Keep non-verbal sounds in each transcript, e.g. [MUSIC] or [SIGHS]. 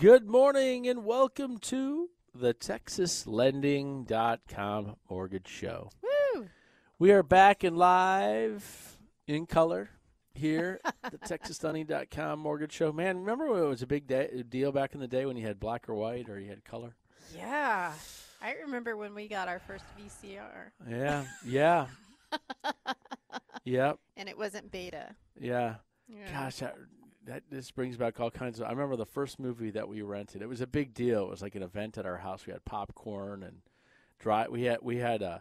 Good morning and welcome to the TexasLending.com Mortgage Show. Woo! We are back and live in color here at the [LAUGHS] TexasLending.com Mortgage Show. Man, remember when it was a big day, deal back in the day when you had black or white or you had color? Yeah. I remember when we got our first VCR. Yeah, yeah. [LAUGHS] yep, And it wasn't beta. yeah. Yeah. Gosh, that, that this brings back all kinds of. I remember the first movie that we rented. It was a big deal. It was like an event at our house. We had popcorn and dry. We had we had uh,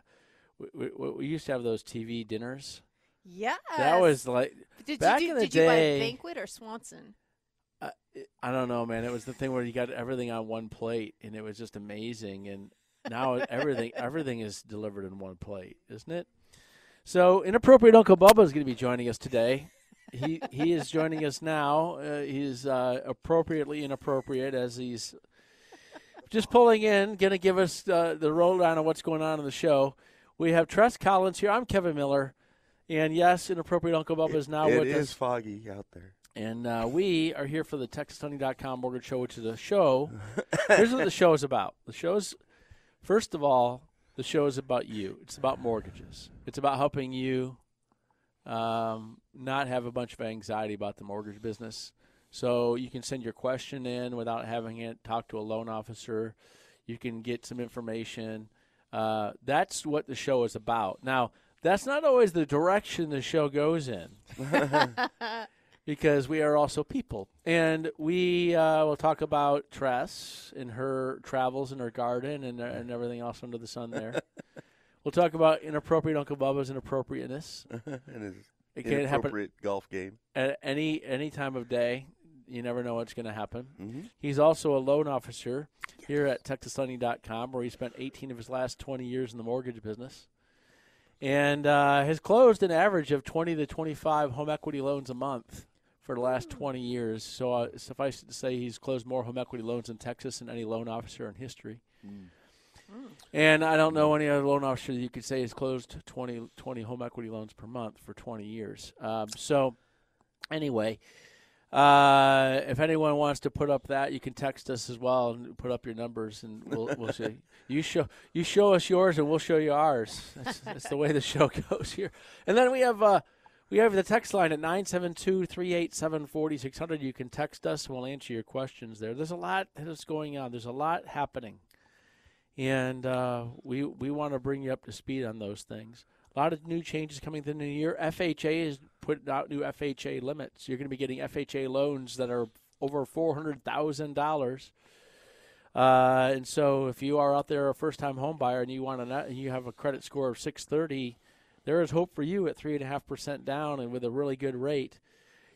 we, we, we used to have those TV dinners. Yeah, That was like Did back you do, in the did you buy day- Banquet or Swanson? uh, I don't know, man. It was the thing where you got everything on one plate, and it was just amazing. And now everything everything is delivered in one plate, isn't it? So, inappropriate Uncle Bubba is going to be joining us today. He he is joining us now. Uh, he's uh, appropriately inappropriate as he's just pulling in, going to give us uh, the lowdown of what's going on in the show. We have Tress Collins here. I'm Kevin Miller, and yes, inappropriate Uncle Bubba is now It with is us. foggy out there. And uh, we are here for the TexasHoney.com Mortgage Show, which is a show. Here's what the show is about. The show's, first of all, the show is about you. It's about mortgages. It's about helping you um, not have a bunch of anxiety about the mortgage business. So you can send your question in without having it talk to a loan officer. You can get some information. Uh, that's what the show is about. Now, that's not always the direction the show goes in [LAUGHS] because we are also people. And we uh, will talk about Tress and her travels in her garden and, and everything else under the sun there. [LAUGHS] we'll talk about inappropriate Uncle Bubba's inappropriateness [LAUGHS] and his It can't happen golf game. at any any time of day. You never know what's going to happen. Mm-hmm. He's also a loan officer here at TexasLending.com, where he spent 18 of his last 20 years in the mortgage business, and uh, has closed an average of 20 to 25 home equity loans a month for the last 20 years. So uh, suffice it to say, he's closed more home equity loans in Texas than any loan officer in history. And I don't know any other loan officer that you could say has closed 20, 20 home equity loans per month for 20 years. Um, so, anyway, uh, if anyone wants to put up that, you can text us as well and put up your numbers, and we'll we'll see. [LAUGHS] You show you show us yours, and we'll show you ours. That's, that's the way the show [LAUGHS] goes here. And then we have uh, we have the text line at 972-387-4600. You can text us, and we'll answer your questions there. There's a lot that's going on. There's a lot happening and uh, we we want to bring you up to speed on those things. A lot of new changes coming in the year. FHA is putting out new FHA limits. You're going to be getting FHA loans that are over four hundred thousand dollars. Uh, and so, if you are out there a first-time home buyer and you want to, and you have a credit score of 630, there is hope for you at three and a half percent down and with a really good rate.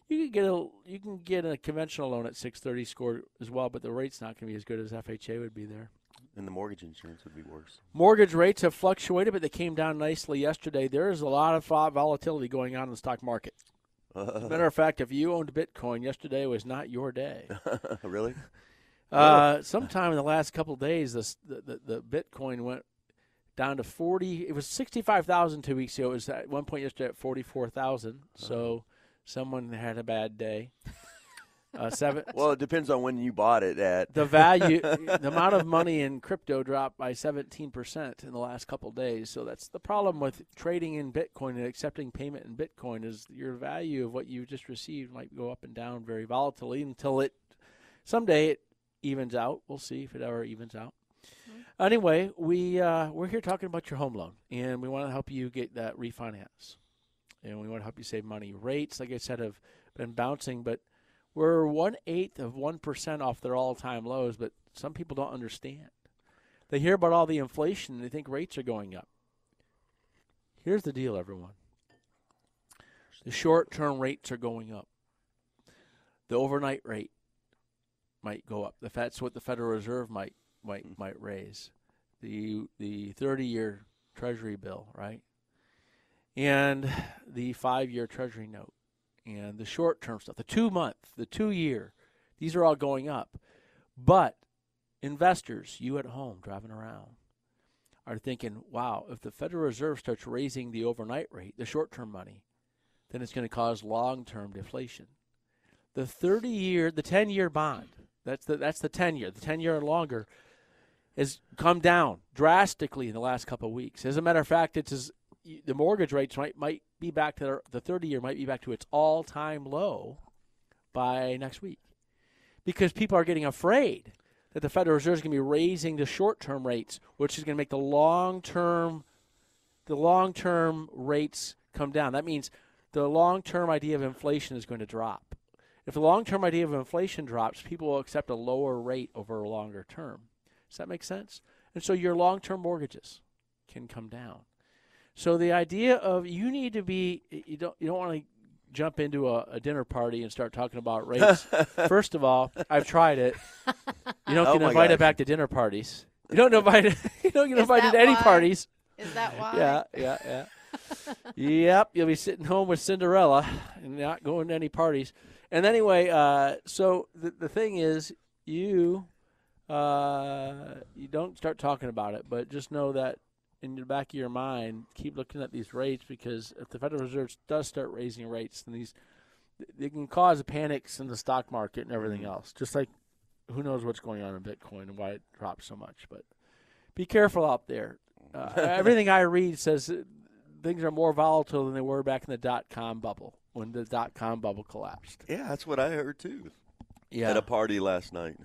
You can get a you can get a conventional loan at 630 score as well, but the rate's not going to be as good as FHA would be there. And the mortgage insurance would be worse. Mortgage rates have fluctuated, but they came down nicely yesterday. There is a lot of volatility going on in the stock market. As a matter of fact, if you owned Bitcoin, yesterday was not your day. [LAUGHS] really? Uh, sometime in the last couple of days, this, the, the the Bitcoin went down to forty. It was sixty five thousand two weeks ago. It was at one point yesterday at forty four thousand. So someone had a bad day. Uh, seven. [LAUGHS] Well, it depends on when you bought it at. the value, [LAUGHS] the amount of money in crypto dropped by 17% in the last couple of days. So that's the problem with trading in Bitcoin and accepting payment in Bitcoin is your value of what you just received might go up and down very volatilely until it someday it evens out. We'll see if it ever evens out. Anyway, we uh, we're here talking about your home loan, and we want to help you get that refinance, and we want to help you save money. Rates, like I said, have been bouncing, but we're one eighth of one percent off their all-time lows. But some people don't understand. They hear about all the inflation and they think rates are going up. Here's the deal, everyone. The short-term rates are going up. The overnight rate might go up. If that's what the Federal Reserve might might mm-hmm. might raise. The the 30-year Treasury bill, right? And the five-year Treasury note, and the short-term stuff, the two-month, the two-year, these are all going up. But investors, you at home driving around, are thinking, wow, if the Federal Reserve starts raising the overnight rate, the short term money, then it's going to cause long term deflation. The 30 year, the 10 year bond, that's the, that's the 10 year, the 10 year and longer, has come down drastically in the last couple of weeks. As a matter of fact, it's as, the mortgage rates might, might be back to their, the 30 year might be back to its all time low by next week because people are getting afraid that the Federal Reserve is going to be raising the short-term rates, which is going to make the long-term the long-term rates come down. That means the long-term idea of inflation is going to drop. If the long-term idea of inflation drops, people will accept a lower rate over a longer term. Does that make sense? And so your long-term mortgages can come down. So the idea of you need to be you don't you don't want to jump into a, a, dinner party and start talking about [LAUGHS] race. First of all, I've tried it. You don't Oh get invited gosh. back to dinner parties. You don't invite. invited. [LAUGHS] You don't get Is invited to any why? parties. Is that why? Yeah, yeah, yeah. yep, you'll be sitting home with Cinderella and not going to any parties. And anyway, uh, so the the thing is, you uh, you don't start talking about it, but just know that in the back of your mind, keep looking at these rates because if the Federal Reserve does start raising rates, then these they can cause panics in the stock market and everything else. Just like who knows what's going on in Bitcoin and why it dropped so much, but be careful out there. [LAUGHS] Uh, everything I read says things are more volatile than they were back in the dot com bubble when the dot com bubble collapsed. Yeah, that's what I heard too. Yeah, At a party last night.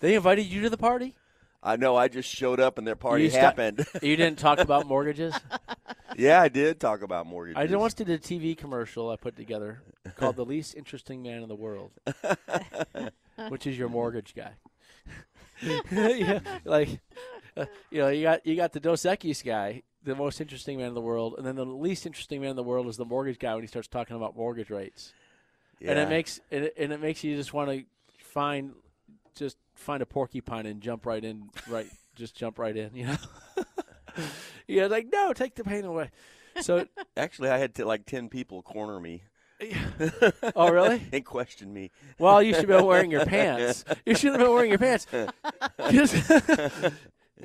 they invited you to the party. I know. I just showed up and their party You happened. [LAUGHS] You didn't talk about mortgages. [LAUGHS] yeah, I did talk about mortgages. I once did a TV commercial I put together called "The Least Interesting Man in the World," [LAUGHS] which is your mortgage guy. yeah, like uh, you know, you got you got the Dos Equis guy, the most interesting man in the world, and then the least interesting man in the world is the mortgage guy when he starts talking about mortgage rates, Yeah. and it makes it, and it makes you just want to find just find a porcupine and jump right in, right, [LAUGHS] just jump right in, you know. [LAUGHS] yeah, like no, take the pain away. So, [LAUGHS] Actually, I had to, like ten people corner me. oh really? and question me. Well, you should have been wearing your pants. You should have been wearing your pants.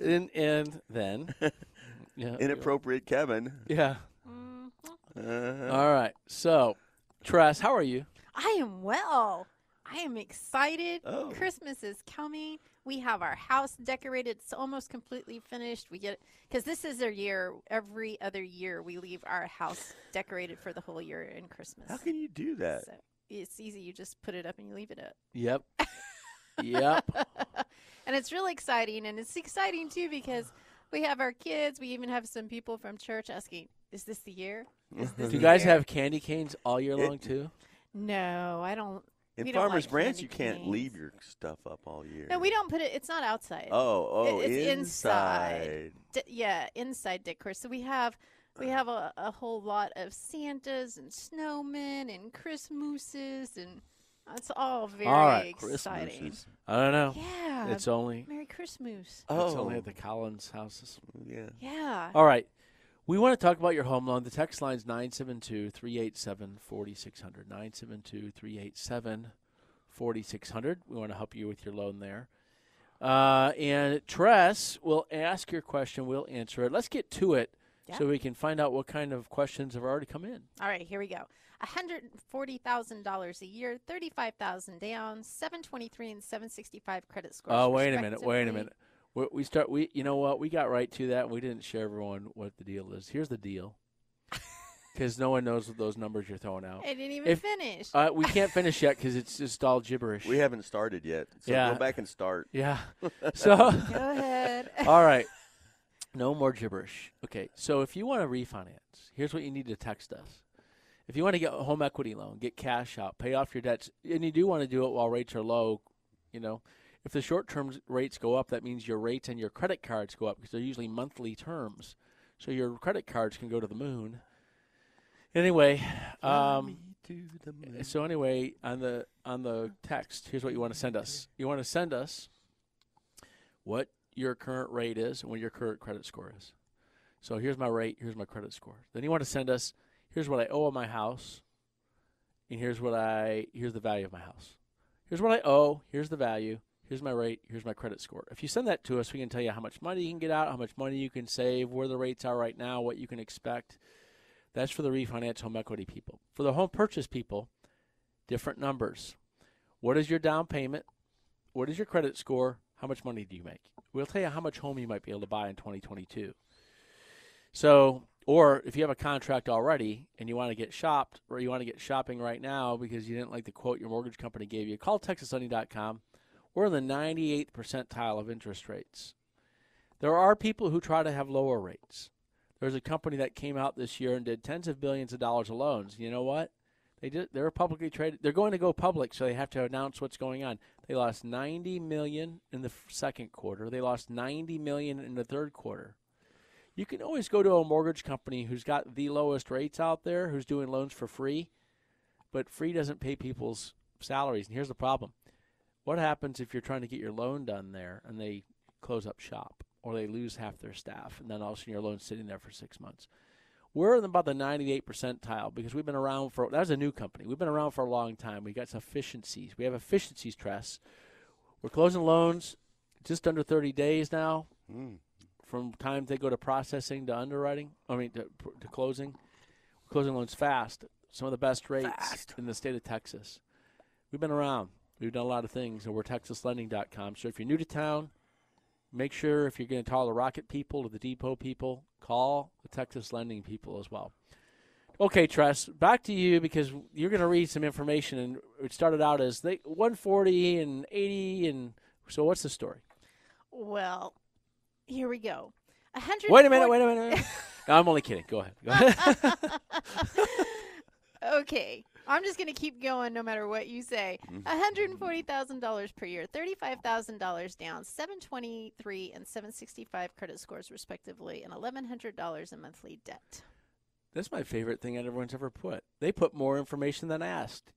and and then, yeah, Inappropriate Kevin. yeah. Uh, All right. So, Tress, how are you? I am well. I am excited. Oh. Christmas is coming. We have our house decorated. It's almost completely finished. We get because this is our year. Every other year, we leave our house decorated for the whole year in Christmas. how can you do that? So it's easy. You just put it up and you leave it up. Yep. [LAUGHS] yep. and it's really exciting. And it's exciting too because we have our kids. We even have some people from church asking, "Is this the year? Is [LAUGHS] this Do you guys year?" have candy canes all year long too? No, I don't. In we Farmers like Branch, you can't canes. leave your stuff up all year. No, we don't put it. It's not outside. Oh, oh, It- it's inside. inside. D- yeah, inside decor. So we have we uh-huh. have a, a whole lot of Santas and snowmen and Christmases and it's all very All right, exciting. Christmases. I don't know. Yeah, It's only Merry Christmas. Oh, it's only oh. at the Collins houses. yeah. Yeah. All right. We want to talk about your home loan. The text line is 972 387 4600. 972 387 4600. We want to help you with your loan there. Uh, and Tress will ask your question. We'll answer it. Let's get to it Yeah. so we can find out what kind of questions have already come in. All right, here we go. $140,000 a year, 35000 down, 723 and 765 credit scores. Oh, wait a minute. Wait a minute. We, we start. We, you know what? We got right to that. and We didn't share everyone what the deal is. Here's the deal. [LAUGHS] because no one knows what those numbers you're throwing out. I didn't even If- finish. Uh, we can't finish yet because it's just all gibberish. We haven't started yet. So Yeah. go back and start. yeah. [LAUGHS] So. Go ahead. [LAUGHS] All right. No more gibberish. Okay. So if you want to refinance, here's what you need to text us. If you want to get a home equity loan, get cash out, pay off your debts, and you do want to do it while rates are low, you know, if the short term rates go up, that means your rates and your credit cards go up because they're usually monthly terms. So your credit cards can go to the moon. Anyway, um, so anyway, on the on the text, here's what you want to send us. You want to send us what your current rate is and what your current credit score is. So here's my rate, here's my credit score. Then you want to send us here's what I owe on my house, and here's what I here's the value of my house. Here's what I owe, here's the value, here's my rate, here's my credit score. If you send that to us, we can tell you how much money you can get out, how much money you can save, where the rates are right now, what you can expect. That's for the refinance home equity people. For the home purchase people, different numbers. What is your down payment? What is your credit score? How much money do you make? We'll tell you how much home you might be able to buy in 2022. So, or if you have a contract already and you want to get shopped or you want to get shopping right now because you didn't like the quote your mortgage company gave you, call TexasLending.com. We're in the 98th percentile of interest rates. There are people who try to have lower rates. There's a company that came out this year and did tens of billions of dollars of loans. You know what? They did. They're publicly traded. They're going to go public, so they have to announce what's going on. They lost 90 million in the second quarter. They lost 90 million in the third quarter. You can always go to a mortgage company who's got the lowest rates out there, who's doing loans for free, but free doesn't pay people's salaries. And here's the problem: what happens if you're trying to get your loan done there and they close up shop or they lose half their staff, and then all of a sudden your loan's sitting there for six months? We're in about the 98 percentile because we've been around for that was a new company. We've been around for a long time. We've got some efficiencies. We have efficiencies, Tress. We're closing loans just under 30 days now Mm. from time they go to processing to underwriting. I mean to, to closing. We're closing loans fast. Some of the best rates Fast. in the state of Texas. We've been around. We've done a lot of things, and we're TexasLending.com. So if you're new to town, make sure if you're going to call the Rocket people or the Depot people, call the Texas Lending people as well. Okay, Tress, back to you because you're going to read some information, and it started out as they 140 and 80, and so what's the story? Well, here we go. A hundred. Wait a minute, wait a minute. [LAUGHS] No, I'm only kidding. Go ahead. Go ahead. [LAUGHS] [LAUGHS] okay. I'm just going to keep going no matter what you say. Mm-hmm. $140,000 per year, $35,000 down, 723 and 765 credit scores respectively, and $1,100 in monthly debt. That's my favorite thing that everyone's ever put. They put more information than asked.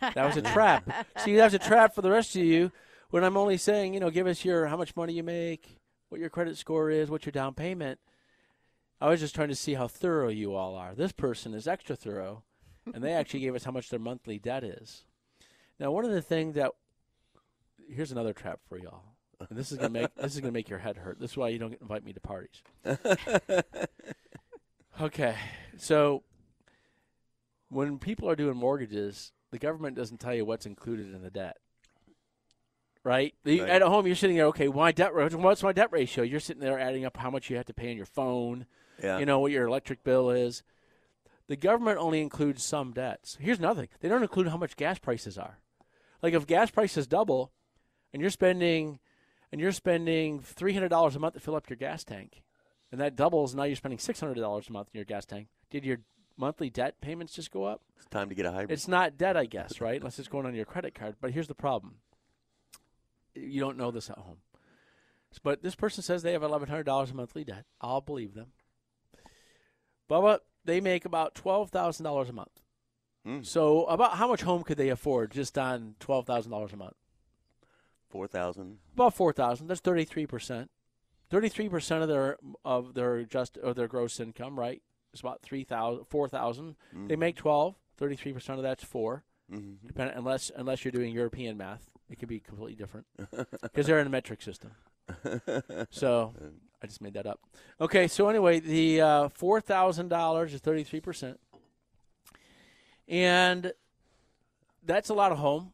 That was a [LAUGHS] trap. See, that was a trap for the rest of you. When I'm only saying, you know, give us your how much money you make, what your credit score is, what your down payment. I was just trying to see how thorough you all are. This person is extra thorough, and they actually gave us how much their monthly debt is. Now, one of the things that here's another trap for y'all. And this is gonna make this is gonna make your head hurt. This is why you don't invite me to parties. [LAUGHS] Okay, so when people are doing mortgages, the government doesn't tell you what's included in the debt, right? The- Right. At home, you're sitting there. Okay, my debt. What's my debt ratio? You're sitting there adding up how much you have to pay on your phone. Yeah. You know what your electric bill is. The government only includes some debts. Here's another thing: they don't include how much gas prices are. Like if gas prices double, and you're spending, and you're spending three hundred dollars a month to fill up your gas tank, and that doubles. Now you're spending six hundred dollars a month in your gas tank. Did your monthly debt payments just go up? It's time to get a hybrid. It's not debt, I guess, [LAUGHS] right? Unless it's going on your credit card. But here's the problem: you don't know this at home. But this person says they have eleven hundred dollars a monthly debt. I'll believe them. Bubba, they make about twelve thousand dollars a month. Mm. So, about how much home could they afford just on twelve thousand dollars a month? Four thousand. About four thousand. That's thirty three percent. Thirty three percent of their of their just of their gross income, right? It's about three thousand, four thousand. They make twelve. Thirty three percent of that's 4 Mm-hmm. Depend, unless unless you're doing European math, it could be completely different because they're in a metric system. [LAUGHS] So I just made that up. Okay, so anyway, the uh, four thousand dollars is thirty three percent, and that's a lot of home.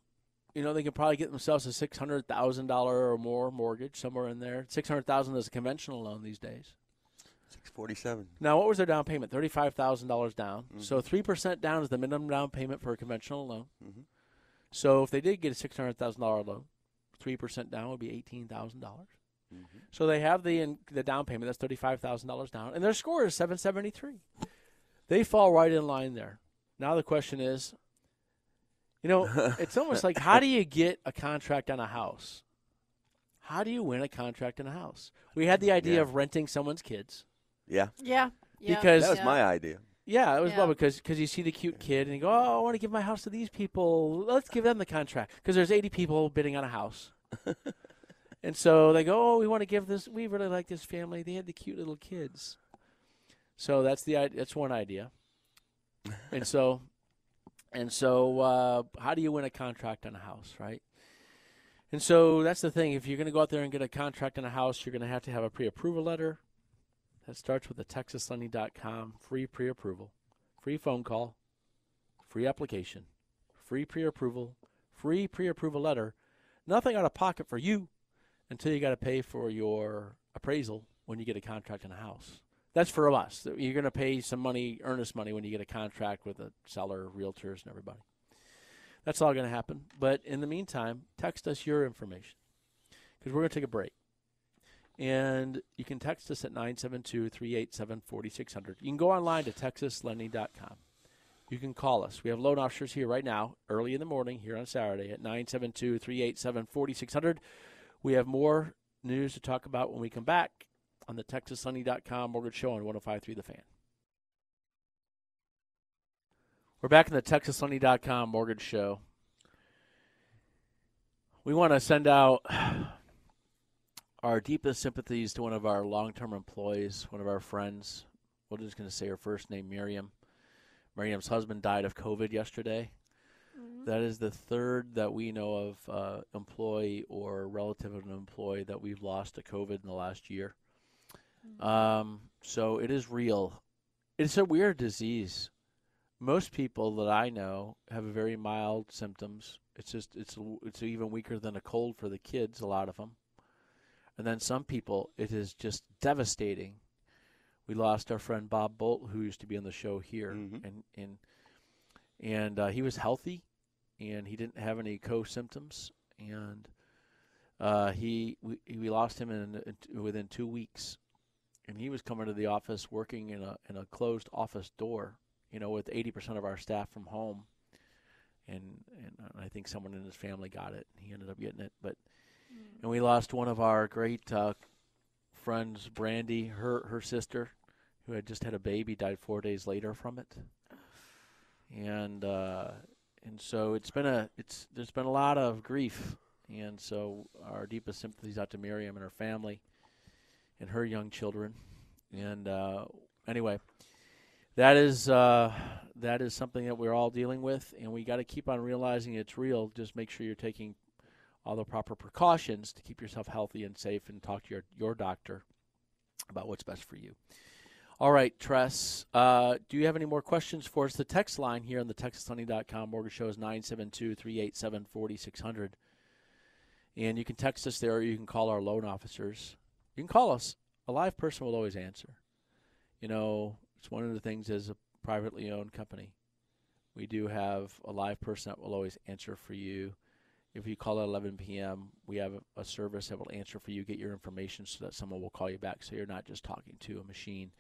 You know, they could probably get themselves a six hundred thousand dollar or more mortgage somewhere in there. Six hundred thousand is a conventional loan these days. Six forty-seven. Now, what was their down payment? Thirty-five thousand dollars down. Mm-hmm. So three percent down is the minimum down payment for a conventional loan. Mhm. So if they did get a six hundred thousand dollar loan, three percent down would be eighteen thousand dollars. Mm-hmm. So they have the in, the down payment. That's thirty-five thousand dollars down, and their score is seven seventy-three. They fall right in line there. Now the question is, you know, [LAUGHS] it's almost like how do you get a contract on a house? How do you win a contract in a house? We had the idea Yeah. of renting someone's kids. Yeah, Yeah. yeah, Because- that was yeah. my idea. Yeah, it was Yeah. well because cause you see the cute kid and you go, oh, I want to give my house to these people. Let's give them the contract because there's 80 people bidding on a house. [LAUGHS] and so they go, oh, we want to give this. We really like this family. They had the cute little kids. So that's the that's one idea. [LAUGHS] and so, and so, uh, how do you win a contract on a house, right? And so that's the thing. If you're going to go out there and get a contract on a house, you're going to have to have a pre-approval letter. That starts with the TexasLending.com free pre-approval, free phone call, free application, free pre-approval, free pre-approval letter. Nothing out of pocket for you until you got to pay for your appraisal when you get a contract on a house. That's for us. You're going to pay some money, earnest money, when you get a contract with a seller, realtors, and everybody. That's all going to happen. But in the meantime, text us your information because we're going to take a break. And you can text us at 972 387 4600. You can go online to texaslending.com. You can call us. We have loan officers here right now, early in the morning, here on Saturday at 972 387 4600. We have more news to talk about when we come back on the TexasLending.com Mortgage Show on 1053 The Fan. We're back in the TexasLending.com Mortgage Show. We want to send out [SIGHS] our deepest sympathies to one of our long-term employees, one of our friends. We're just going to say her first name, Miriam. Miriam's husband died of COVID yesterday. That is the third that we know of uh, employee or relative of an employee that we've lost to COVID in the last year. Um, so it is real. It's a weird disease. Most people that I know have very mild symptoms. It's just it's it's even weaker than a cold for the kids. A lot of them. And then some people, it is just devastating. We lost our friend Bob Bolt, who used to be on the show here, Mhm. and and and uh, he was healthy, and he didn't have any co-symptoms, and uh, he we, we lost him in, in within two weeks, and he was coming to the office working in a in a closed office door, you know, with eighty percent of our staff from home, and and I think someone in his family got it. He ended up getting it, but and we lost one of our great uh, friends, Brandy. Her her sister, who had just had a baby, died four days later from it. And uh, and so it's been a it's there's been a lot of grief, and so our deepest sympathies out to Miriam and her family, and her young children. And uh, anyway, that is uh, that is something that we're all dealing with, and we got to keep on realizing it's real. Just make sure you're taking all the proper precautions to keep yourself healthy and safe, and talk to your your doctor about what's best for you. All right, Tress, uh, do you have any more questions for us? The text line here on the TexasLending.com mortgage show is 972 387 4600. And you can text us there or you can call our loan officers. You can call us. A live person will always answer. You know, it's one of the things as a privately owned company. We do have a live person that will always answer for you. If you call at 11 p.m., we have a service that will answer for you, get your information so that someone will call you back so you're not just talking to a machine.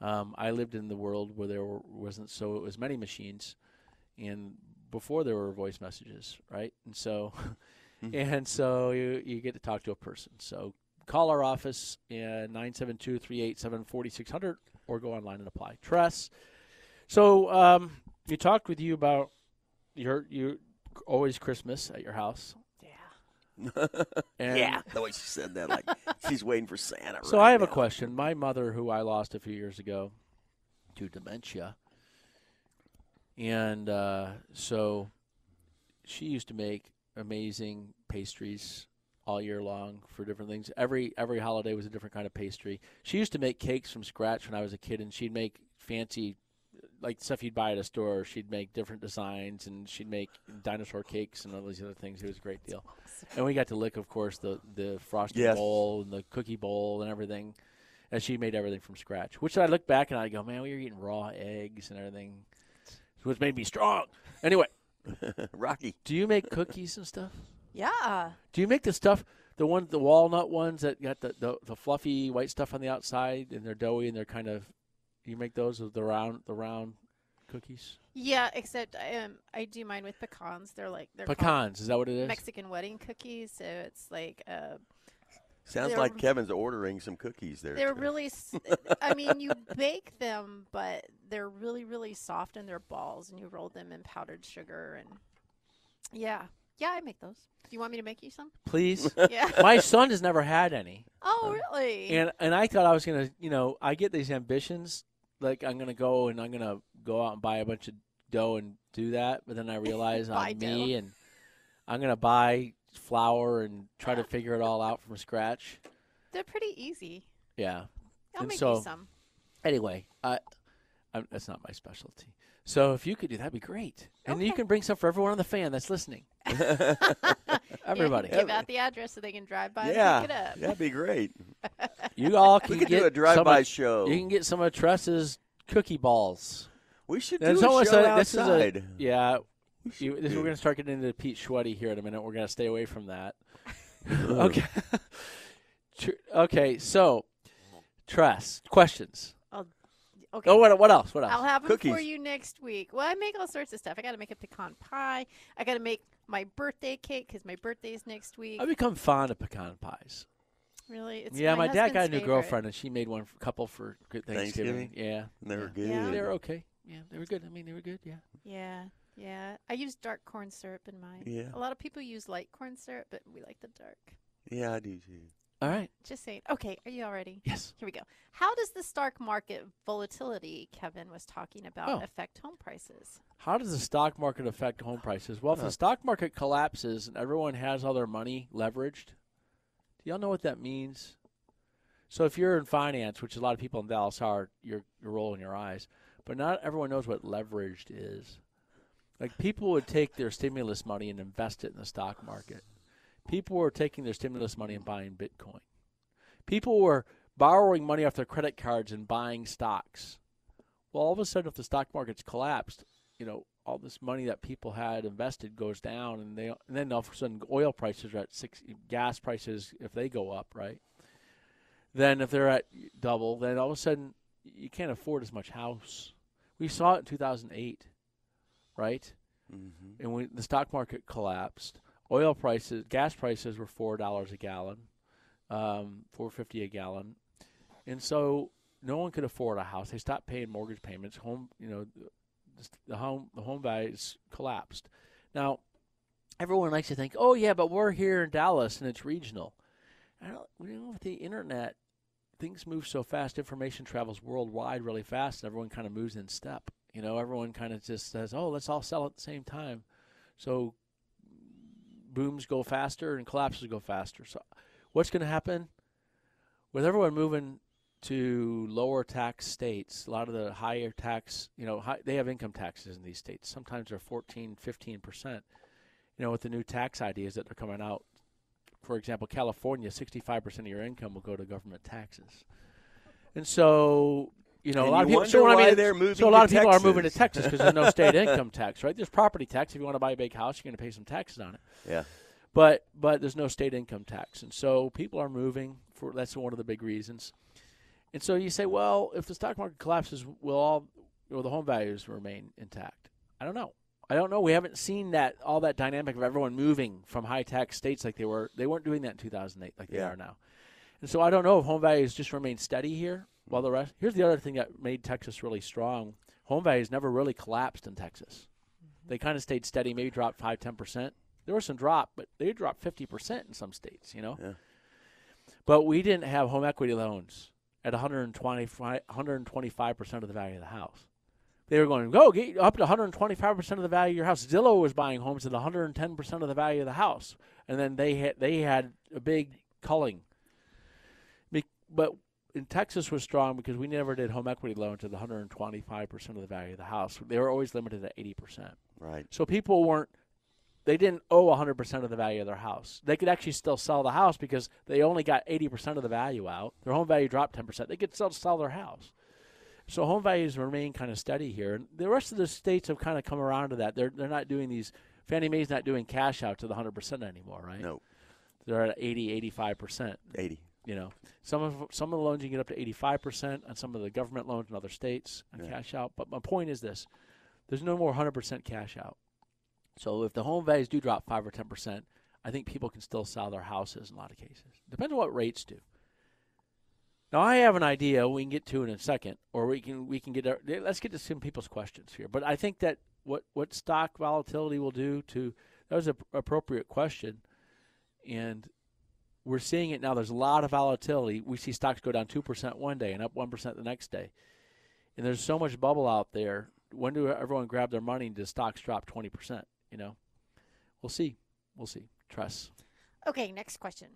Um, I lived in the world where there were, wasn't so as many machines, and before there were voice messages, right? And so, [LAUGHS] and so you you get to talk to a person. So call our office at 972-387-4600 or go online and apply. Tress. So um, we talked with you about your you always Christmas at your house. [LAUGHS] And yeah, the way she said that, like she's waiting for Santa. So right I have a question. My mother, who I lost a few years ago to dementia, and uh, so she used to make amazing pastries all year long for different things. Every every holiday was a different kind of pastry. She used to make cakes from scratch when I was a kid, and she'd make fancy. Like stuff you'd buy at a store, she'd make different designs, and she'd make dinosaur cakes and all these other things. It was a great deal, and we got to lick, of course, the the frosting Yes. bowl and the cookie bowl and everything. and she made everything from scratch. Which I look back and I go, man, we were eating raw eggs and everything, which made me strong. Anyway, [LAUGHS] Rocky. do you make cookies and stuff? Yeah. Do you make the stuff, the one, the walnut ones that got the, the, the fluffy white stuff on the outside and they're doughy and they're kind of, you make those of the round, the round cookies? Yeah, except um, I do mine with pecans. They're like they're Pecans, is that what it is? Mexican wedding cookies. So it's like uh, Sounds They're- like Kevin's ordering some cookies there. they're too. really. s- [LAUGHS] I mean, you bake them, but they're really really soft and they're balls, and you roll them in powdered sugar and yeah, yeah, I make those. Do you want me to make you some? Please. [LAUGHS] Yeah. [LAUGHS] My son has never had any. oh, really? And and I thought I was gonna, you know, I get these ambitions, like I'm gonna go and I'm gonna go out and buy a bunch of dough and do that, but then I realize [LAUGHS] I'm me dough. and I'm gonna buy flour and try to figure it all out from scratch. they're pretty easy. Yeah. I'll And make so- you some. Anyway, I, I'm, that's not my specialty. So if you could do that'd be great, and you can bring some for everyone on the fan that's listening. [LAUGHS] Everybody, give out the address so they can drive by yeah, and pick it up. that'd be great. [LAUGHS] you all can We could get do a drive-by show. You can get some of Tress's cookie balls. We should There's do a almost show a- this is a- outside. yeah. We should You, this, do. we're going to start getting into Pete Schweddy here in a minute. We're going to stay away from that. [LAUGHS] okay. Tr- okay. So, Tress questions. Okay. Oh, what, what else? What else? I'll have them for you next week. Well, I make all sorts of stuff. I got to make a pecan pie. I got to make my birthday cake because my birthday is next week. I've become fond of pecan pies. Really? It's yeah, my, dad got a new favorite. girlfriend, and she made one for, couple for good Thanksgiving. Thanksgiving? Yeah, They were yeah. good. Yeah. They were okay. Yeah, they were good. I mean, they were good. Yeah. Yeah, yeah. I use dark corn syrup in mine. Yeah. A lot of people use light corn syrup, but we like the dark. Yeah, I do too. All right. Just saying. Okay, are you all ready? Yes. Here we go. How does the stock market volatility Kevin was talking about Oh. affect home prices? How does the stock market affect home prices? Well, if the stock market collapses and everyone has all their money leveraged, do y'all know what that means? So if you're in finance, which a lot of people in Dallas are, you're, you're rolling your eyes. But not everyone knows what leveraged is. Like people would take their stimulus money and invest it in the stock market. People were taking their stimulus money and buying Bitcoin. People were borrowing money off their credit cards and buying stocks. Well, all of a sudden, if the stock market's collapsed, you know, all this money that people had invested goes down, and they and then all of a sudden oil prices are at six, gas prices if they go up, right? Then if they're at double, then all of a sudden you can't afford as much house. We saw it in 2008, right? Mm-hmm. And when the stock market collapsed, oil prices, gas prices were four dollars a gallon, um, four fifty a gallon, and so no one could afford a house. They stopped paying mortgage payments. Home, you know, the, home the home values collapsed. Now, everyone likes to think, oh yeah, but we're here in Dallas and it's regional. I don't, you know, with the internet, things move so fast. Information travels worldwide really fast, and everyone kind of moves in step. You know, everyone kind of just says, "Oh, let's all sell at the same time." So booms go faster and collapses go faster. So what's going to happen with everyone moving to lower tax states? A lot of the higher tax, you know, high, they have income taxes in these states. Sometimes they're 14, 15 percent. You know, with the new tax ideas that are coming out, for example, California, 65 percent of your income will go to government taxes, and so. You know, And a lot of people. So, I mean, they're moving so a lot of people are moving to Texas. Texas because there's no state [LAUGHS] income tax, right? There's property tax. If you want to buy a big house, you're going to pay some taxes on it. Yeah. But but there's no state income tax, and so people are moving for that's one of the big reasons. And so you say, well, if the stock market collapses, will all will the home values remain intact? I don't know. I don't know. We haven't seen that all that dynamic of everyone moving from high tax states like they were. They weren't doing that in 2008 like they are now. And so I don't know if home values just remain steady here while the rest. Here's the other thing that made Texas really strong: home values never really collapsed in Texas. Mm-hmm. They kind of stayed steady, maybe dropped five, ten percent. There was some drop, but they dropped fifty percent in some states. You know. Yeah. But we didn't have home equity loans at 125 125% of the value of the house. They were going, go get up to 125% of the value of your house. Zillow was buying homes at 110% of the value of the house. And then they had, they had a big culling. But in Texas was strong because we never did home equity loans the 125% of the value of the house. They were always limited at 80%. Right. So people weren't they didn't owe 100% of the value of their house. They could actually still sell the house because they only got 80% of the value out. Their home value dropped 10%. They could still sell their house. So home values remain kind of steady here. And the rest of the states have kind of come around to that. They're they're not doing these Fannie Mae's not doing cash out to the 100% anymore, right? No. They're at 80, 85%. 80. You know, some of some of the loans you get up to 85% on some of the government loans in other states and Yeah. cash out. But my point is this: there's no more 100% cash out. So if the home values do drop five or 10%, I think people can still sell their houses in a lot of cases. Depends on what rates do. Now I have an idea we can get to in a second, or we can we can get our, let's get to some people's questions here. But I think that what what stock volatility will do to that was an appropriate question, and we're seeing it now. There's a lot of volatility. We see stocks go down two percent one day and up one percent the next day, and there's so much bubble out there. When do everyone grab their money? and Does stocks drop twenty percent? You know, we'll see. We'll see. Tress. Okay, next question.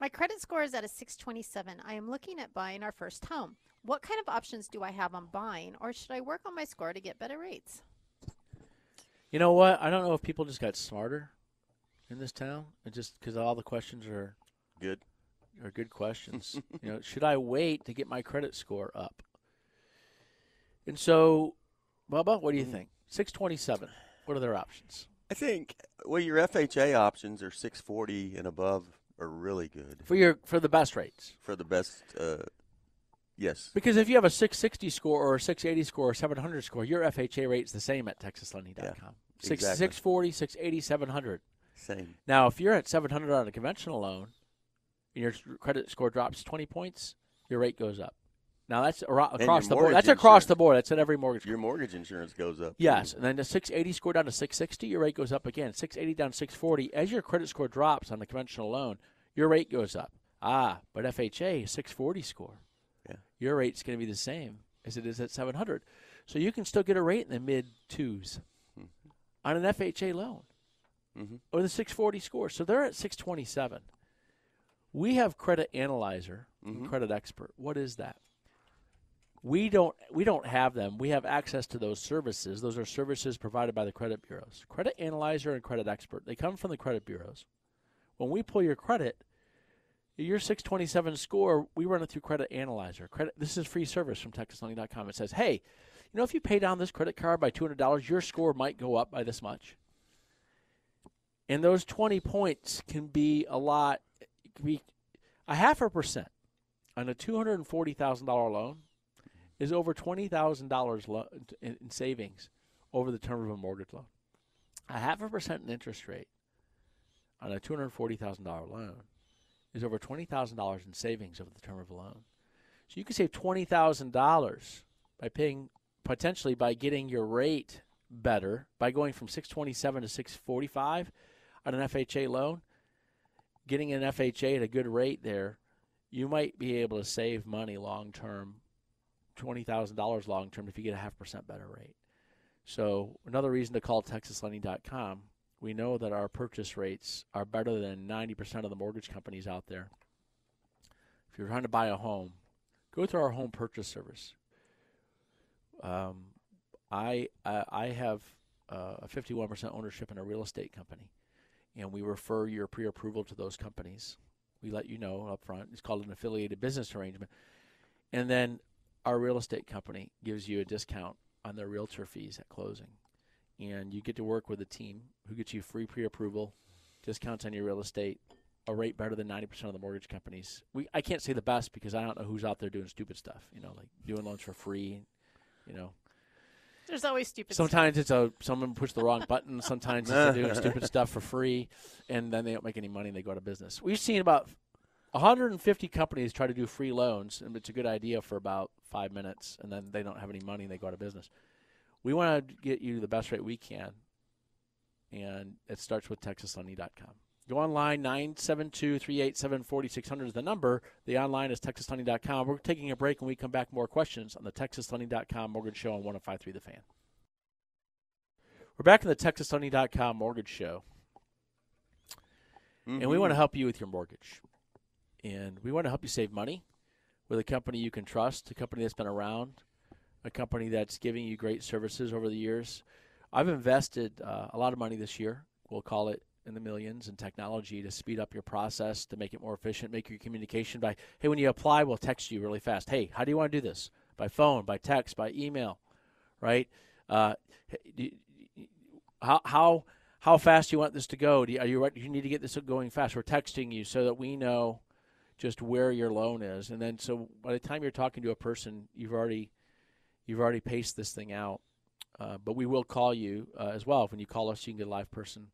My credit score is at a 627. I am looking at buying our first home. What kind of options do I have on buying, or should I work on my score to get better rates? You know what? I don't know if people just got smarter in this town, and just because all the questions are Good. are good questions. [LAUGHS] you know, should I wait to get my credit score up? And so, Bubba, what do you think? Six twenty-seven. What are their options I think well your FHA options are 640 and above are really good for your for the best rates? for the best. Uh, yes. Because if you have a 660 score or a 680 score or 700 score, your FHA rate's the same at TexasLending.com. Yeah, Six, exactly. 640, 680, 700. Same. Now, if you're at 700 on a conventional loan your credit score drops 20 points, your rate goes up. Now, that's across the board. That's across the board. That's at every mortgage. Your mortgage insurance goes up. Yes, and then the 680 score down to 660, your rate goes up again. 680 down to 640. As your credit score drops on the conventional loan, your rate goes up. Ah, but FHA 640 score. Yeah. Your rate's going to be the same as it is at 700. So you can still get a rate in the mid 2s on an FHA loan Mhm. or the 640 score. So they're at 627. We have Credit Analyzer, and Mhm. Credit Expert. What is that? We don't we don't have them. We have access to those services. Those are services provided by the credit bureaus. Credit Analyzer and Credit Expert. They come from the credit bureaus. When we pull your credit, your 627 score, we run it through Credit Analyzer. Credit this is free service from TexasLending.com. It says, "Hey, you know if you pay down this credit card by $200, your score might go up by this much." And those 20 points can be a lot be a half a percent on a $240,000 loan is over $20,000 lo- in, in savings over the term of a mortgage loan. A half a percent in interest rate on a $240,000 loan is over $20,000 in savings over the term of a loan. So you can save $20,000 by paying potentially by getting your rate better by going from 627 to 645 on an FHA loan. Getting an FHA at a good rate there, you might be able to save money long term, $20,000 long term if you get a half percent better rate. So another reason to call TexasLending.com. We know that our purchase rates are better than 90% of the mortgage companies out there. If you're trying to buy a home, go through our home purchase service. Um, I I, I have uh, a 51% ownership in a real estate company, and we refer your pre-approval to those companies. We let you know up front. It's called an affiliated business arrangement, and then our real estate company gives you a discount on their realtor fees at closing, and you get to work with a team who gets you free pre-approval, discounts on your real estate, a rate better than 90% of the mortgage companies. We I can't say the best because I don't know who's out there doing stupid stuff, you know, like doing loans for free, you know. There's always stupid stuff. Sometimes it's a someone pushed the wrong button. Sometimes it's they're doing [LAUGHS] stupid stuff for free, and then they don't make any money. and They go out of business. We've seen about 150 companies try to do free loans, and it's a good idea for about five minutes, and then they don't have any money and they go out of business. We want to get you the best rate we can, and it starts with TexasLending.com. Go online, 972-387-4600 is the number. The online is TexasLending.com. We're taking a break, and we come back more questions on the TexasLending.com Mortgage Show on 105.3 The Fan. We're back in the TexasLending.com Mortgage Show, and we want to help you with your mortgage. And we want to help you save money with a company you can trust, a company that's been around, a company that's giving you great services over the years. I've invested uh, a lot of money this year we'll call it in the millions in technology to speed up your process, to make it more efficient, make your communication by, hey, when you apply, we'll text you really fast. Hey, how do you want to do this? By phone, by text, by email, right? Uh, how, how, how fast do you want this to go? Do you, are you, you need to get this going fast? We're texting you so that we know just where your loan is. And then so by the time you're talking to a person, you've already, you've already paced this thing out. Uh, but we will call you uh, as well. When you call us, you can get a live person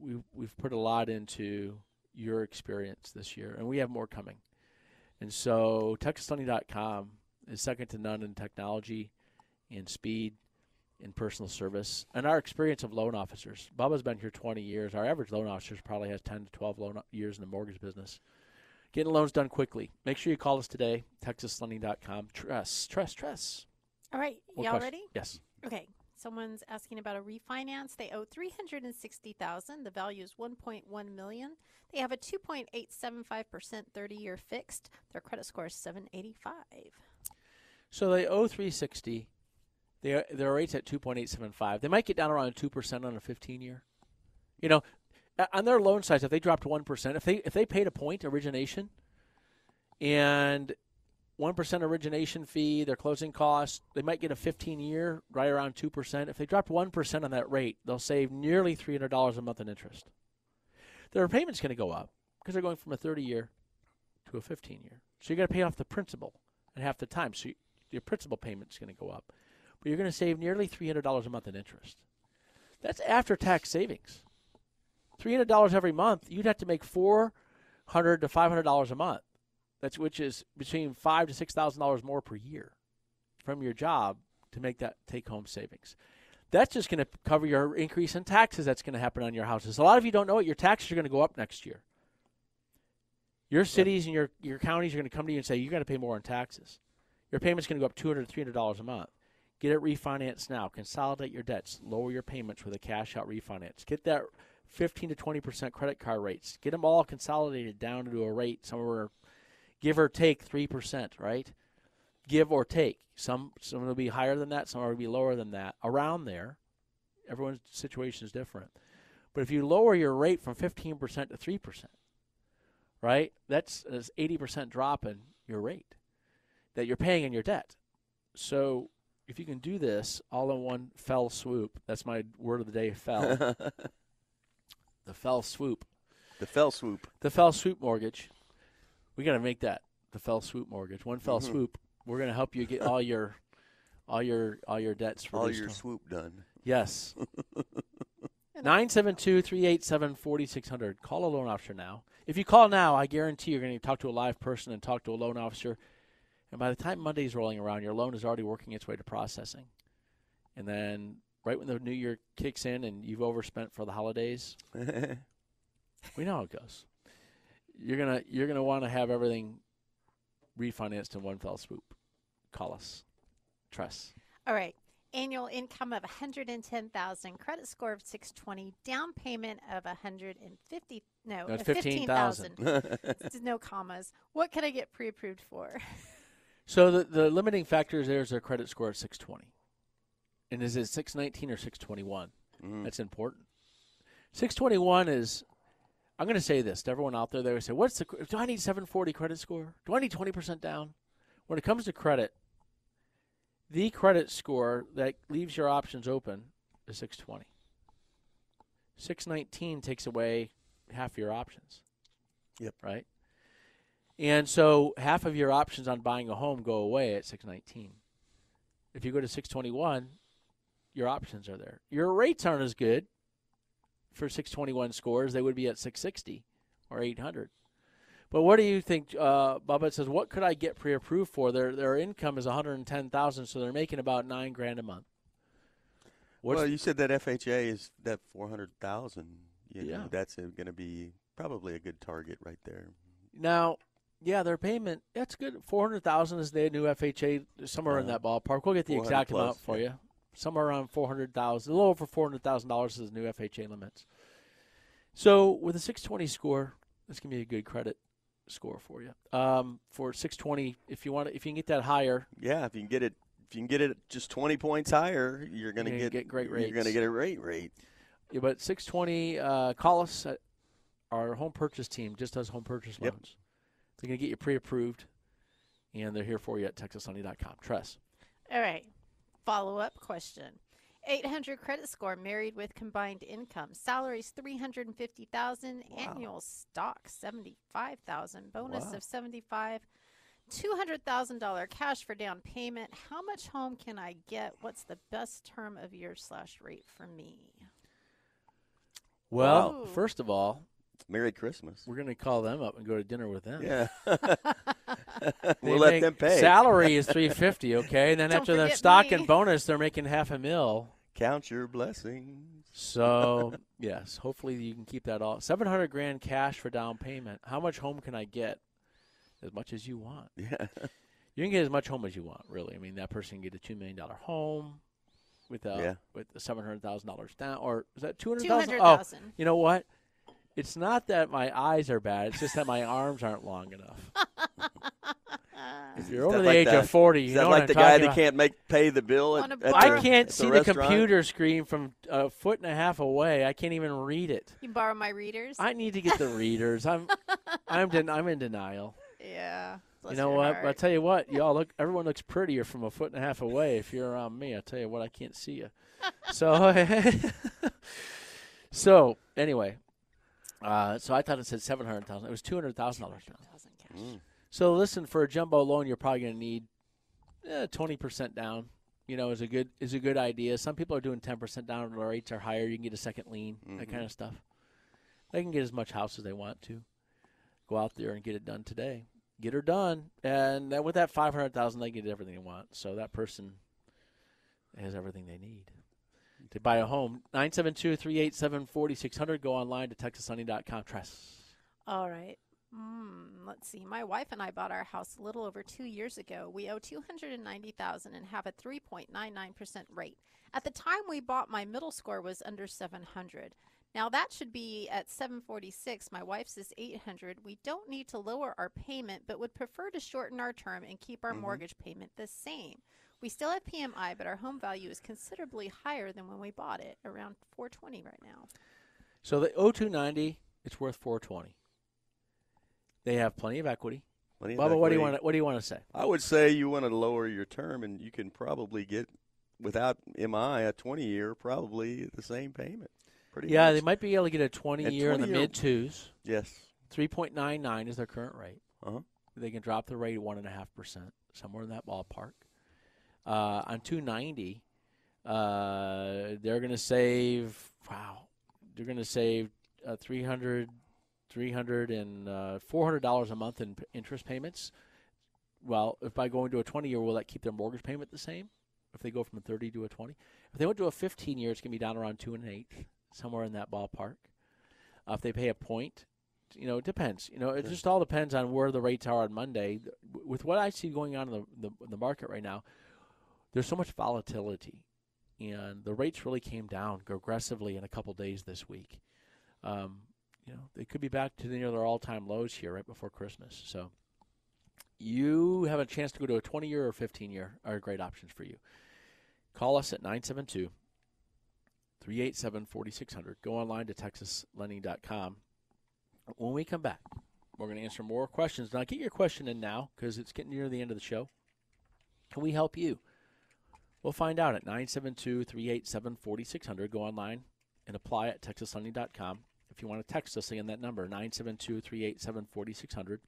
we've we've put a lot into your experience this year, and we have more coming. And so, TexasLending.com is second to none in technology, in speed, in personal service, and our experience of loan officers. Bubba's been here 20 years. Our average loan officer probably has 10 to 12 loan years in the mortgage business. Getting loans done quickly. Make sure you call us today. TexasLending.com. Trust, trust, trust. All right, y'all ready? Yes. Okay. Someone's asking about a refinance. They owe three hundred and sixty thousand. The value is one point one million. They have a two point eight seven five percent thirty year fixed. Their credit score is seven eighty five. So they owe 360. Their their rates at 2.875. They might get down around 2% on a 15 year. You know, a- on their loan size if they dropped 1%, if they if they paid a point origination and 1% origination fee, their closing costs, they might get a 15 year right around 2%. If they drop 1% on that rate, they'll save nearly $300 a month in interest. Their payment's going to go up because they're going from a 30 year to a 15 year. So you're going to pay off the principal at half the time. So you, your principal payment's going to go up. But you're going to save nearly $300 a month in interest. That's after tax savings. $300 every month, you'd have to make 400 to $500 a month. That's which is between 5 to $6,000 more per year from your job to make that take home savings. That's just going to cover your increase in taxes that's going to happen on your houses. A lot of you don't know it. Your taxes are going to go up next year. Your cities and your, your counties are going to come to you and say, you're going to pay more in taxes. Your payment's going to go up 200 to $300 a month. Get it refinanced now. Consolidate your debts. Lower your payments with a cash out refinance. Get that 15 to 20% credit card rates. Get them all consolidated down to a rate somewhere, give or take 3%, right? Give or take. Some some will be higher than that, some will be lower than that. Around there. Everyone's situation is different. But if you lower your rate from 15% to 3%, right? That's an 80% drop in your rate that you're paying in your debt. So if you can do this all in one fell swoop, that's my word of the day, fell. [LAUGHS] the fell swoop. The fell swoop. The fell swoop mortgage. We got to make that the fell swoop mortgage. One fell Mhm. swoop. We're going to help you get all your [LAUGHS] all your all your debts All reduced. your swoop done. Yes. [LAUGHS] 972-387-4600. Call a loan officer now. If you call now, I guarantee you're going to talk to a live person and talk to a loan officer. And by the time Monday's rolling around, your loan is already working its way to processing. And then right when the new year kicks in and you've overspent for the holidays, [LAUGHS] we know how it goes. You're gonna you're gonna want to have everything refinanced in one fell swoop. Call us. Tress. All right. Annual income of 110,000, credit score of 620, down payment of 150 no, No, uh, 15,000. 15,000. [LAUGHS] No commas. What can I get pre-approved for? [LAUGHS] So the the limiting factor there is their credit score of 620. And is it 619 or 621? Mhm. That's important. 621 is I'm going to say this to everyone out there they say what's the do I need 740 credit score? Do I need 20% down? When it comes to credit, the credit score that leaves your options open is 620. 619 takes away half your options. Yep. Right? And so half of your options on buying a home go away at 619. If you go to 621, your options are there. Your rates aren't as good for 621 scores. They would be at 660 or 800. But what do you think? Uh, Bubba says, what could I get pre-approved for? Their their income is 110,000, so they're making about nine grand a month. What's well, you said that FHA is that four hundred thousand. You know, Yeah. that's going to be probably a good target right there. Now, yeah, their payment that's good. Four hundred thousand is the new FHA, somewhere in Uh, that ballpark. We'll get the exact plus, amount for yeah. you. Somewhere around four hundred thousand, a little over four hundred thousand dollars is the new FHA limits. So with a six twenty score, this can be a good credit score for you. Um, for six twenty, if you want, to, if you can get that higher, Yeah, if you can get it, if you can get it just twenty points higher, you're going to You're gonna get, get great rates. You're gonna get a rate rate. Yeah, but 620, uh, call us. At our home purchase team just does home purchase Yep. loans. They're going to get you pre approved, and they're here for you at TexasSunny.com. Tress. All right. Follow up question. 800 credit score, married with combined income. Salaries 350,000, annual stock 75,000, bonus Wow. of 75, $200,000 cash for down payment. How much home can I get? What's the best term of year slash rate for me? Well, Wow. first of all, Merry Christmas. we're going to call them up and go to dinner with them. Yeah. [LAUGHS] [LAUGHS] [LAUGHS] They we'll let them pay. Salary is [LAUGHS] 350, okay? And then Don't after the stock me. and bonus, they're making half a mil. Count your blessings. So, [LAUGHS] yes, hopefully you can keep that all. 700 grand cash for down payment. How much home can I get? As much as you want. Yeah. You can get as much home as you want, really. I mean, that person can get a two million dollar home with uh, Yeah. with seven hundred thousand dollars down, or is that two hundred thousand? Oh, 200,000. you know what? It's not that my eyes are bad; it's just that my arms aren't long enough. If you're over the like age the- of forty, Is you that know like what the I'm guy that about. can't make pay the bill at, at the. I can't at see the restaurant? computer screen from a foot and a half away. I can't even read it. You borrow my readers? I need to get the readers. I'm, [LAUGHS] I'm, den- I'm in denial. yeah. you know what? heart. But I tell you what, [LAUGHS] y'all look. Everyone looks prettier from a foot and a half away. If you're around me, I tell you what, I can't see you. [LAUGHS] So, so anyway, uh, so I thought it said seven hundred thousand. It was two hundred thousand dollars. 200,000 cash. Mm. So listen, for a jumbo loan, you're probably going to need eh, twenty percent down. You know, is a good is a good idea. Some people are doing ten percent down. The rates are higher. You can get a second lien, that Mhm. kind of stuff. They can get as much house as they want to. Go out there and get it done today. Get her done, and then with that five hundred thousand, they get everything they want. So that person has everything they need to buy a home. 972-387-4600. Go online to texassunny.com. Tress. All right. Mm, let's see. My wife and I bought our house a little over two years ago. We owe two hundred and ninety thousand and have a three point nine nine percent rate. At the time we bought, my middle score was under seven hundred. Now that should be at seven forty six. My wife's is eight hundred. We don't need to lower our payment, but would prefer to shorten our term and keep our mortgage payment the same. We still have PMI, but our home value is considerably higher than when we bought it, around four twenty right now. So the O290, it's worth 420. They have plenty of equity. Plenty of Bubba, what do you want? To, what do you want to say? I would say you want to lower your term, and you can probably get without MI a 20 year probably the same payment. Pretty Yeah, much. they might be able to get a 20 At year in the mid twos. Yes. 3.99 is their current rate. Uh-huh. They can drop the rate one and a half percent, somewhere in that ballpark. Uh, on 290, uh, they're going to save. Wow, they're going to save uh, 300, 300 and uh, 400 dollars a month in p- interest payments. Well, if by going to a 20 year, will that keep their mortgage payment the same? If they go from a 30 to a 20, if they went to a 15 year, it's going to be down around two and an eighth, somewhere in that ballpark. Uh, if they pay a point, you know, it depends. You know, it just all depends on where the rates are on Monday. With what I see going on in the, the, the market right now, there's so much volatility, and the rates really came down aggressively in a couple days this week. Um, you know, they could be back to near their all-time lows here right before Christmas. So, you have a chance to go to a 20-year or 15-year are great options for you. Call us at 972 387 4600. Go online to texaslending.com. When we come back, we're going to answer more questions. Now, get your question in now because it's getting near the end of the show. Can we help you? We'll find out at 972 387 4600. Go online and apply at texaslending.com. If you want to text us, again, that number, 972 387 4600.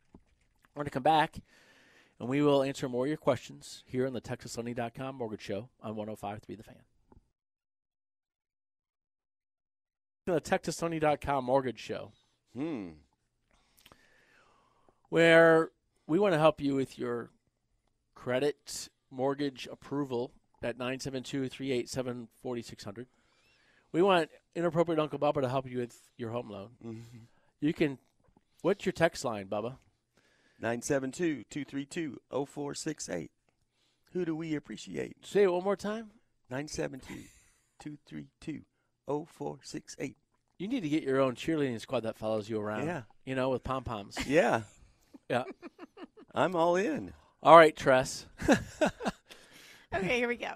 We're going to come back and we will answer more of your questions here on the texaslending.com mortgage show on 1053 The Fan. The texaslending.com mortgage show Hmm. where we want to help you with your credit mortgage approval at 972-387-4600. We want inappropriate Uncle Bubba to help you with your home loan. Mm-hmm. You can what's your text line, Bubba? 972-232-0468. Who do we appreciate? Say it one more time. 972-232-0468. You need to get your own cheerleading squad that follows you around. Yeah. You know, with pom poms. Yeah, [LAUGHS] yeah. I'm all in. All right, Tress. [LAUGHS] Okay, here we go.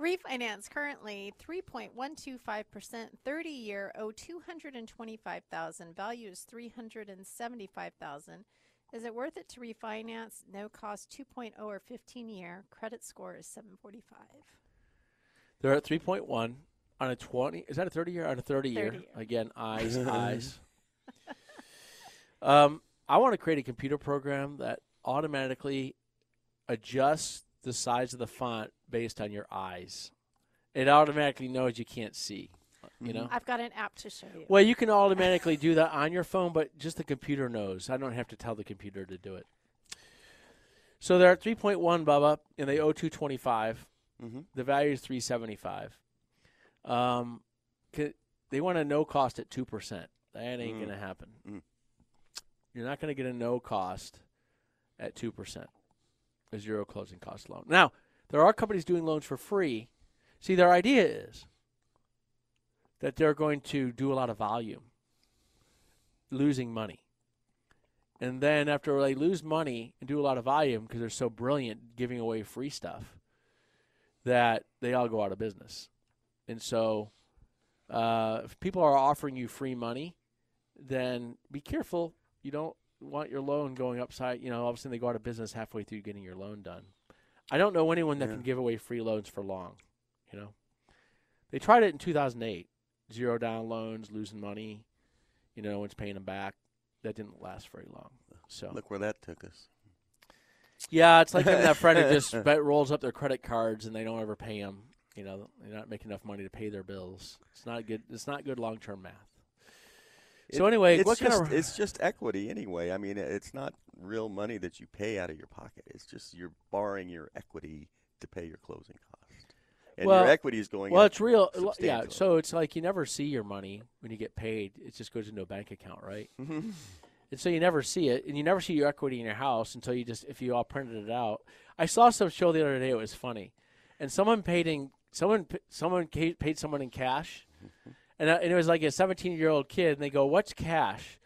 Refinance currently 3.125%, 30 year, owe 225,000, value is 375,000. Is it worth it to refinance? No cost 2.0 or 15 year. Credit score is 745. They're at 3.1 on a 20. Is that a 30 year? On a 30 year. 30 year. Again, eyes, [LAUGHS] eyes. Um, I want to create a computer program that automatically adjusts the size of the font based on your eyes. It automatically knows you can't see. You know. I've got an app to show you. Well, you can automatically do that on your phone, but just the computer knows. I don't have to tell the computer to do it. So they're at 3.1, Bubba, and they owe 225. Mhm. The value is 375. Um, they want a no cost at 2%. That ain't Mm. going to happen. Mm. You're not going to get a no cost at 2%, a zero closing cost loan. Now, there are companies doing loans for free. See, their idea is that they're going to do a lot of volume, losing money. And then after they lose money and do a lot of volume because they're so brilliant giving away free stuff, that they all go out of business. And so, uh, if people are offering you free money, then be careful. You don't want your loan going upside. You know, all of a sudden they go out of business halfway through getting your loan done. I don't know anyone that Yeah. can give away free loans for long. You know, they tried it in 2008. Zero down loans, losing money. You know, no one's paying them back. That didn't last very long. So Look where that took us. yeah, it's like having that friend who just [LAUGHS] bet, rolls up their credit cards and they don't ever pay them. You know, they're not making enough money to pay their bills. It's not good. It's not good long term math. So anyway, it's what just, kind of it's just equity anyway. I mean, it's not real money that you pay out of your pocket. It's just you're borrowing your equity to pay your closing cost, and well, your equity is going. well, it's real. Yeah, so it's like you never see your money when you get paid. It just goes into a bank account, right? Mhm. And so you never see it, and you never see your equity in your house until you just if you all printed it out. I saw some show the other day. It was funny, and someone paid in someone someone paid someone in cash, and, uh, and it was like a 17 year old kid, and they go, "What's cash?"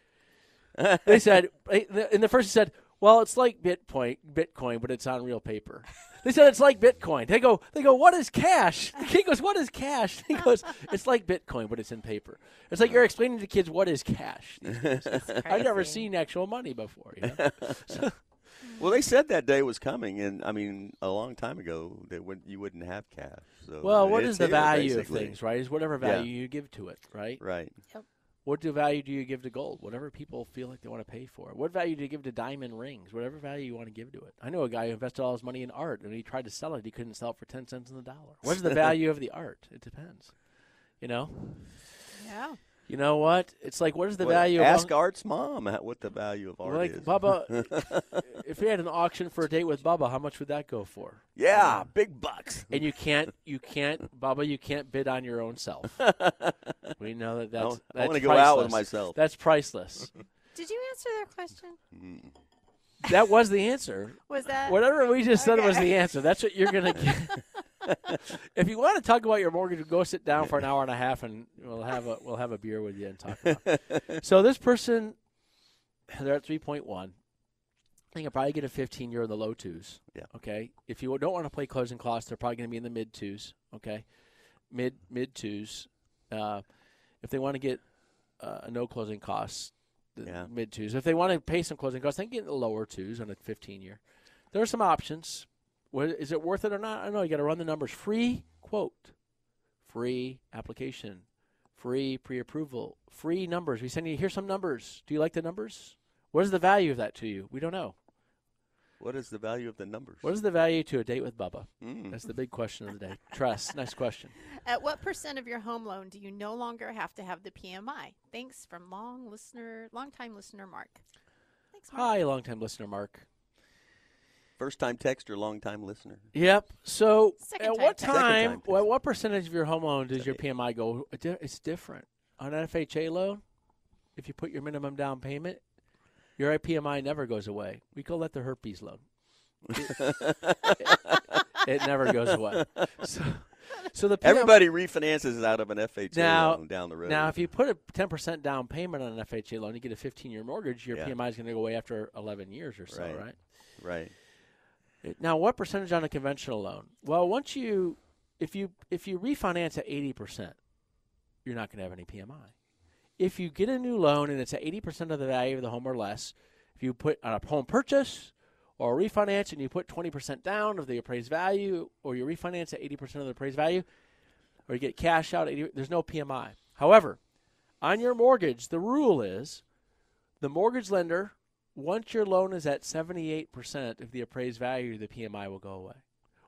[LAUGHS] they said, and the first said, "Well, it's like Bitcoin, Bitcoin, but it's on real paper." They said it's like Bitcoin. They go, they go, what is cash? [LAUGHS] The kid goes, what is cash? He goes, it's like Bitcoin, but it's in paper. It's like you're explaining to kids what is cash. [LAUGHS] I've never seen actual money before. You know? Well, they said that day was coming, and I mean, a long time ago, that would, you wouldn't have cash. So well, what is the here, value of things, right? Is whatever Yeah. value you give to it, right? Right. Yep. What do value do you give to gold? Whatever people feel like they want to pay for. it. What value do you give to diamond rings? Whatever value you want to give to it. I know a guy who invested all his money in art, and he tried to sell it. He couldn't sell it for ten cents on the dollar. What is the [LAUGHS] value of the art? It depends. You know. Yeah. You know what? It's like what is the Well, value? Ask of Art's mom how- what the value of art like is. Bubba. [LAUGHS] if we had an auction for a date with Bubba, how much would that go for? yeah, big bucks. And you can't, you can't, Bubba, you can't bid on your own self. [LAUGHS] we know that that's. I that's want to go out with myself. That's priceless. [LAUGHS] Did you answer their question? that was the answer. Was that Whatever we just said was the answer. That's what you're gonna get. If you want to talk about your mortgage, go sit down for an hour and a half, and we'll have a we'll have a beer with you and talk. About. it. [LAUGHS] so this person, they're at three point one. I think I'll probably get a 15 year in the low twos. Yeah. Okay. If you don't want to play closing costs, they're probably going to be in the mid twos. Okay. Mid mid twos. Uh, if they want to get uh, no closing costs, the Yeah. mid twos. If they want to pay some closing costs, they can get in the lower twos on a 15 year. There are some options. What, is it worth it or not? I don't know. You got to run the numbers. Free quote, free application, free pre-approval, free numbers. We send you here's some numbers. Do you like the numbers? What is the value of that to you? We don't know. What is the value of the numbers? What is the value to a date with Bubba? Mm. That's the big question of the day. Tress. Next question. [LAUGHS] At what percent of your home loan do you no longer have to have the PMI? Thanks from long listener, long time listener Mark. Thanks, Mark. Hi, longtime listener Mark. First time texter, long time listener. Yep. So, Second at time what text. Time, time what, what percentage of your home loan does your PMI go? It's different. On an FHA loan, if you put your minimum down payment, your PMI never goes away. We call that the herpes loan. [LAUGHS] it never goes away. So, so the PMI, Everybody refinances out of an FHA Now- loan down the road. Now, if you put a ten percent down payment on an FHA loan, you get a fifteen-year mortgage. Your Yeah. PMI is going to go away after eleven years or so, Right. right? right. Now, what percentage on a conventional loan? Well, once you, if you if you refinance at eighty percent, you're not going to have any PMI. If you get a new loan and it's at eighty percent of the value of the home or less, if you put on a home purchase or refinance and you put twenty percent down of the appraised value, or you refinance at eighty percent of the appraised value, or you get cash out, 80, there's no PMI. However, on your mortgage, the rule is the mortgage lender, once your loan is at 78% of the appraised value, the PMI will go away.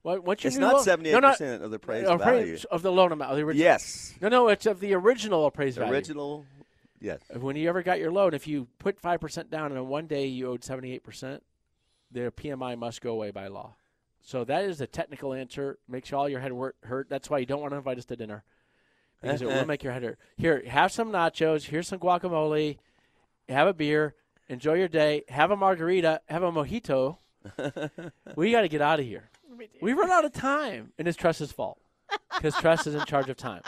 Once your It's not 78% no, not- of the appraised uh, value. Of the loan amount. The original. Yes. No, no, it's of the original appraised value. Original, yes. When you ever got your loan, if you put 5% down and one day you owed 78%, their PMI must go away by law. So that is the technical answer. Makes all your head hurt. That's why you don't want to invite us to dinner because it will make your head hurt. Here, have some nachos. Here's some guacamole. Have a beer. Enjoy your day. Have a margarita. Have a mojito. [LAUGHS] we got to get out of here. We do. We run out of time, and it's Tress's fault because Tress is in charge of time.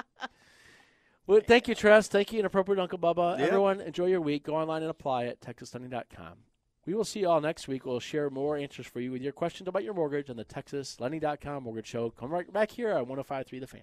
Well, thank you, Tress. Thank you, Inappropriate Uncle Bubba. Yeah. Everyone, enjoy your week. Go online and apply at texaslending.com. We will see you all next week. We'll share more answers for you with your questions about your mortgage on the TexasLending.com Mortgage Show. Come right back here on 105.3 The Fan.